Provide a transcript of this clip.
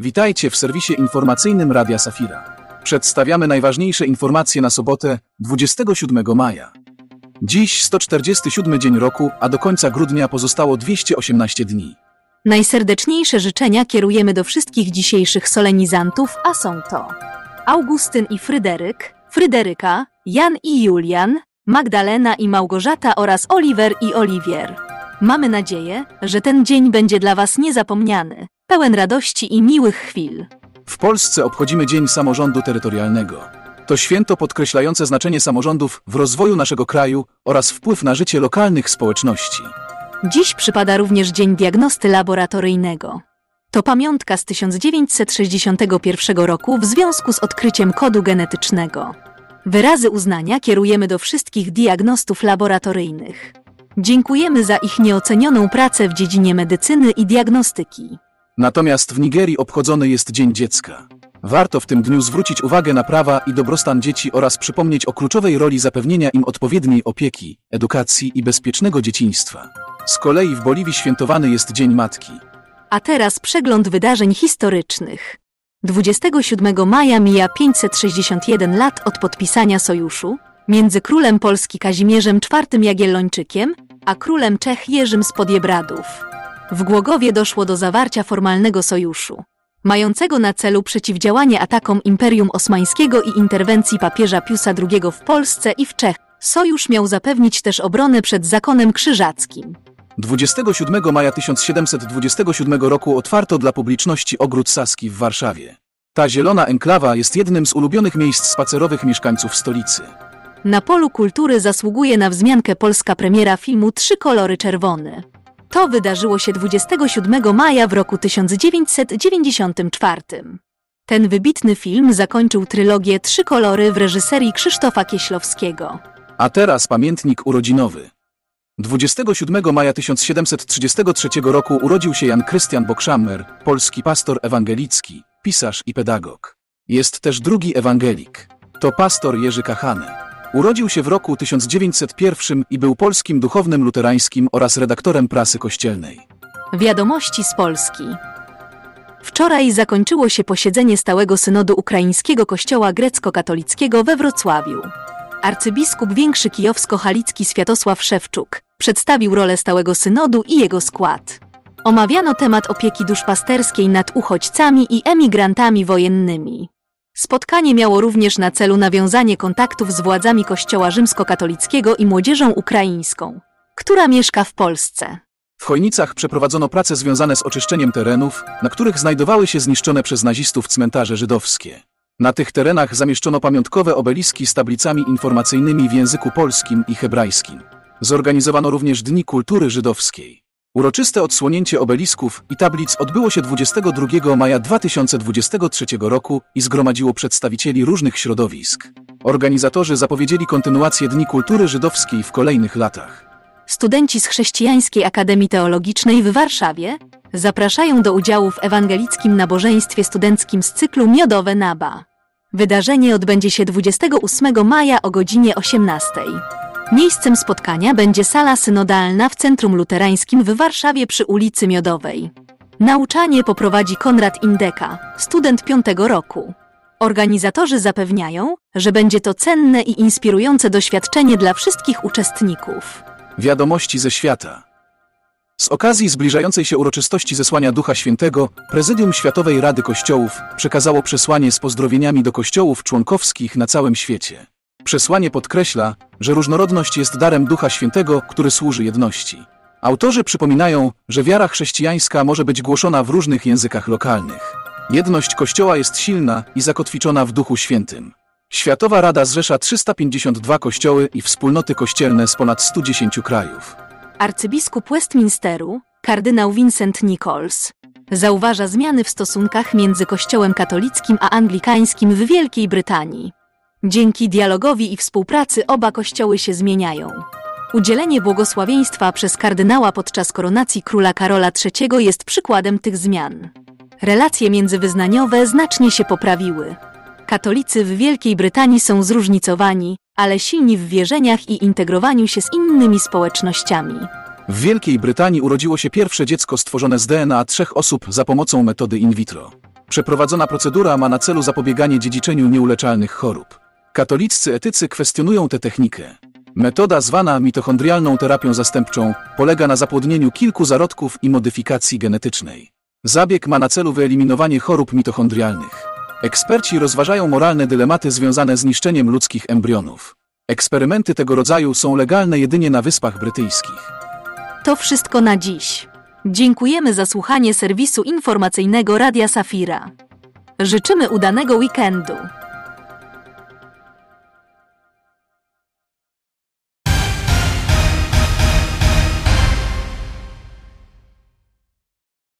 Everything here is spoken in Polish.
Witajcie w serwisie informacyjnym Radia Safira. Przedstawiamy najważniejsze informacje na sobotę 27 maja. Dziś 147 dzień roku, a do końca grudnia pozostało 218 dni. Najserdeczniejsze życzenia kierujemy do wszystkich dzisiejszych solenizantów, a są to Augustyn i Fryderyk, Fryderyka, Jan i Julian, Magdalena i Małgorzata oraz Oliver i Oliwier. Mamy nadzieję, że ten dzień będzie dla Was niezapomniany, pełen radości i miłych chwil. W Polsce obchodzimy Dzień Samorządu Terytorialnego. To święto podkreślające znaczenie samorządów w rozwoju naszego kraju oraz wpływ na życie lokalnych społeczności. Dziś przypada również Dzień Diagnosty Laboratoryjnego. To pamiątka z 1961 roku w związku z odkryciem kodu genetycznego. Wyrazy uznania kierujemy do wszystkich diagnostów laboratoryjnych. Dziękujemy za ich nieocenioną pracę w dziedzinie medycyny i diagnostyki. Natomiast w Nigerii obchodzony jest Dzień Dziecka. Warto w tym dniu zwrócić uwagę na prawa i dobrostan dzieci oraz przypomnieć o kluczowej roli zapewnienia im odpowiedniej opieki, edukacji i bezpiecznego dzieciństwa. Z kolei w Boliwii świętowany jest Dzień Matki. A teraz przegląd wydarzeń historycznych. 27 maja mija 561 lat od podpisania sojuszu między królem Polski Kazimierzem IV Jagiellończykiem a królem Czech Jerzym z Podiebradów. W Głogowie doszło do zawarcia formalnego sojuszu, mającego na celu przeciwdziałanie atakom Imperium Osmańskiego i interwencji papieża Piusa II w Polsce i w Czech. Sojusz miał zapewnić też obronę przed zakonem krzyżackim. 27 maja 1727 roku otwarto dla publiczności ogród Saski w Warszawie. Ta zielona enklawa jest jednym z ulubionych miejsc spacerowych mieszkańców stolicy. Na polu kultury zasługuje na wzmiankę polska premiera filmu Trzy kolory czerwony. To wydarzyło się 27 maja w roku 1994. Ten wybitny film zakończył trylogię Trzy kolory w reżyserii Krzysztofa Kieślowskiego. A teraz pamiętnik urodzinowy. 27 maja 1733 roku urodził się Jan Krystian Bokszammer, polski pastor ewangelicki, pisarz i pedagog. Jest też drugi ewangelik. To pastor Jerzy Kachany. Urodził się w roku 1901 i był polskim duchownym luterańskim oraz redaktorem prasy kościelnej. Wiadomości z Polski. Wczoraj zakończyło się posiedzenie Stałego Synodu Ukraińskiego Kościoła Grecko-Katolickiego we Wrocławiu. Arcybiskup Większy Kijowsko-Halicki Światosław Szewczuk przedstawił rolę Stałego Synodu i jego skład. Omawiano temat opieki duszpasterskiej nad uchodźcami i emigrantami wojennymi. Spotkanie miało również na celu nawiązanie kontaktów z władzami Kościoła Rzymskokatolickiego i młodzieżą ukraińską, która mieszka w Polsce. W Chojnicach przeprowadzono prace związane z oczyszczeniem terenów, na których znajdowały się zniszczone przez nazistów cmentarze żydowskie. Na tych terenach zamieszczono pamiątkowe obeliski z tablicami informacyjnymi w języku polskim i hebrajskim. Zorganizowano również Dni Kultury Żydowskiej. Uroczyste odsłonięcie obelisków i tablic odbyło się 22 maja 2023 roku i zgromadziło przedstawicieli różnych środowisk. Organizatorzy zapowiedzieli kontynuację Dni Kultury Żydowskiej w kolejnych latach. Studenci z Chrześcijańskiej Akademii Teologicznej w Warszawie zapraszają do udziału w ewangelickim nabożeństwie studenckim z cyklu Miodowe Naba. Wydarzenie odbędzie się 28 maja o godzinie 18. Miejscem spotkania będzie sala synodalna w Centrum Luterańskim w Warszawie przy ulicy Miodowej. Nauczanie poprowadzi Konrad Indeka, student piątego roku. Organizatorzy zapewniają, że będzie to cenne i inspirujące doświadczenie dla wszystkich uczestników. Wiadomości ze świata. Z okazji zbliżającej się uroczystości zesłania Ducha Świętego, Prezydium Światowej Rady Kościołów przekazało przesłanie z pozdrowieniami do kościołów członkowskich na całym świecie. Przesłanie podkreśla, że różnorodność jest darem Ducha Świętego, który służy jedności. Autorzy przypominają, że wiara chrześcijańska może być głoszona w różnych językach lokalnych. Jedność Kościoła jest silna i zakotwiczona w Duchu Świętym. Światowa Rada zrzesza 352 kościoły i wspólnoty kościelne z ponad 110 krajów. Arcybiskup Westminsteru, kardynał Vincent Nichols, zauważa zmiany w stosunkach między Kościołem katolickim a anglikańskim w Wielkiej Brytanii. Dzięki dialogowi i współpracy oba kościoły się zmieniają. Udzielenie błogosławieństwa przez kardynała podczas koronacji króla Karola III jest przykładem tych zmian. Relacje międzywyznaniowe znacznie się poprawiły. Katolicy w Wielkiej Brytanii są zróżnicowani, ale silni w wierzeniach i integrowaniu się z innymi społecznościami. W Wielkiej Brytanii urodziło się pierwsze dziecko stworzone z DNA trzech osób za pomocą metody in vitro. Przeprowadzona procedura ma na celu zapobieganie dziedziczeniu nieuleczalnych chorób. Katoliccy etycy kwestionują tę technikę. Metoda zwana mitochondrialną terapią zastępczą polega na zapłodnieniu kilku zarodków i modyfikacji genetycznej. Zabieg ma na celu wyeliminowanie chorób mitochondrialnych. Eksperci rozważają moralne dylematy związane z niszczeniem ludzkich embrionów. Eksperymenty tego rodzaju są legalne jedynie na Wyspach Brytyjskich. To wszystko na dziś. Dziękujemy za słuchanie serwisu informacyjnego Radia Safira. Życzymy udanego weekendu.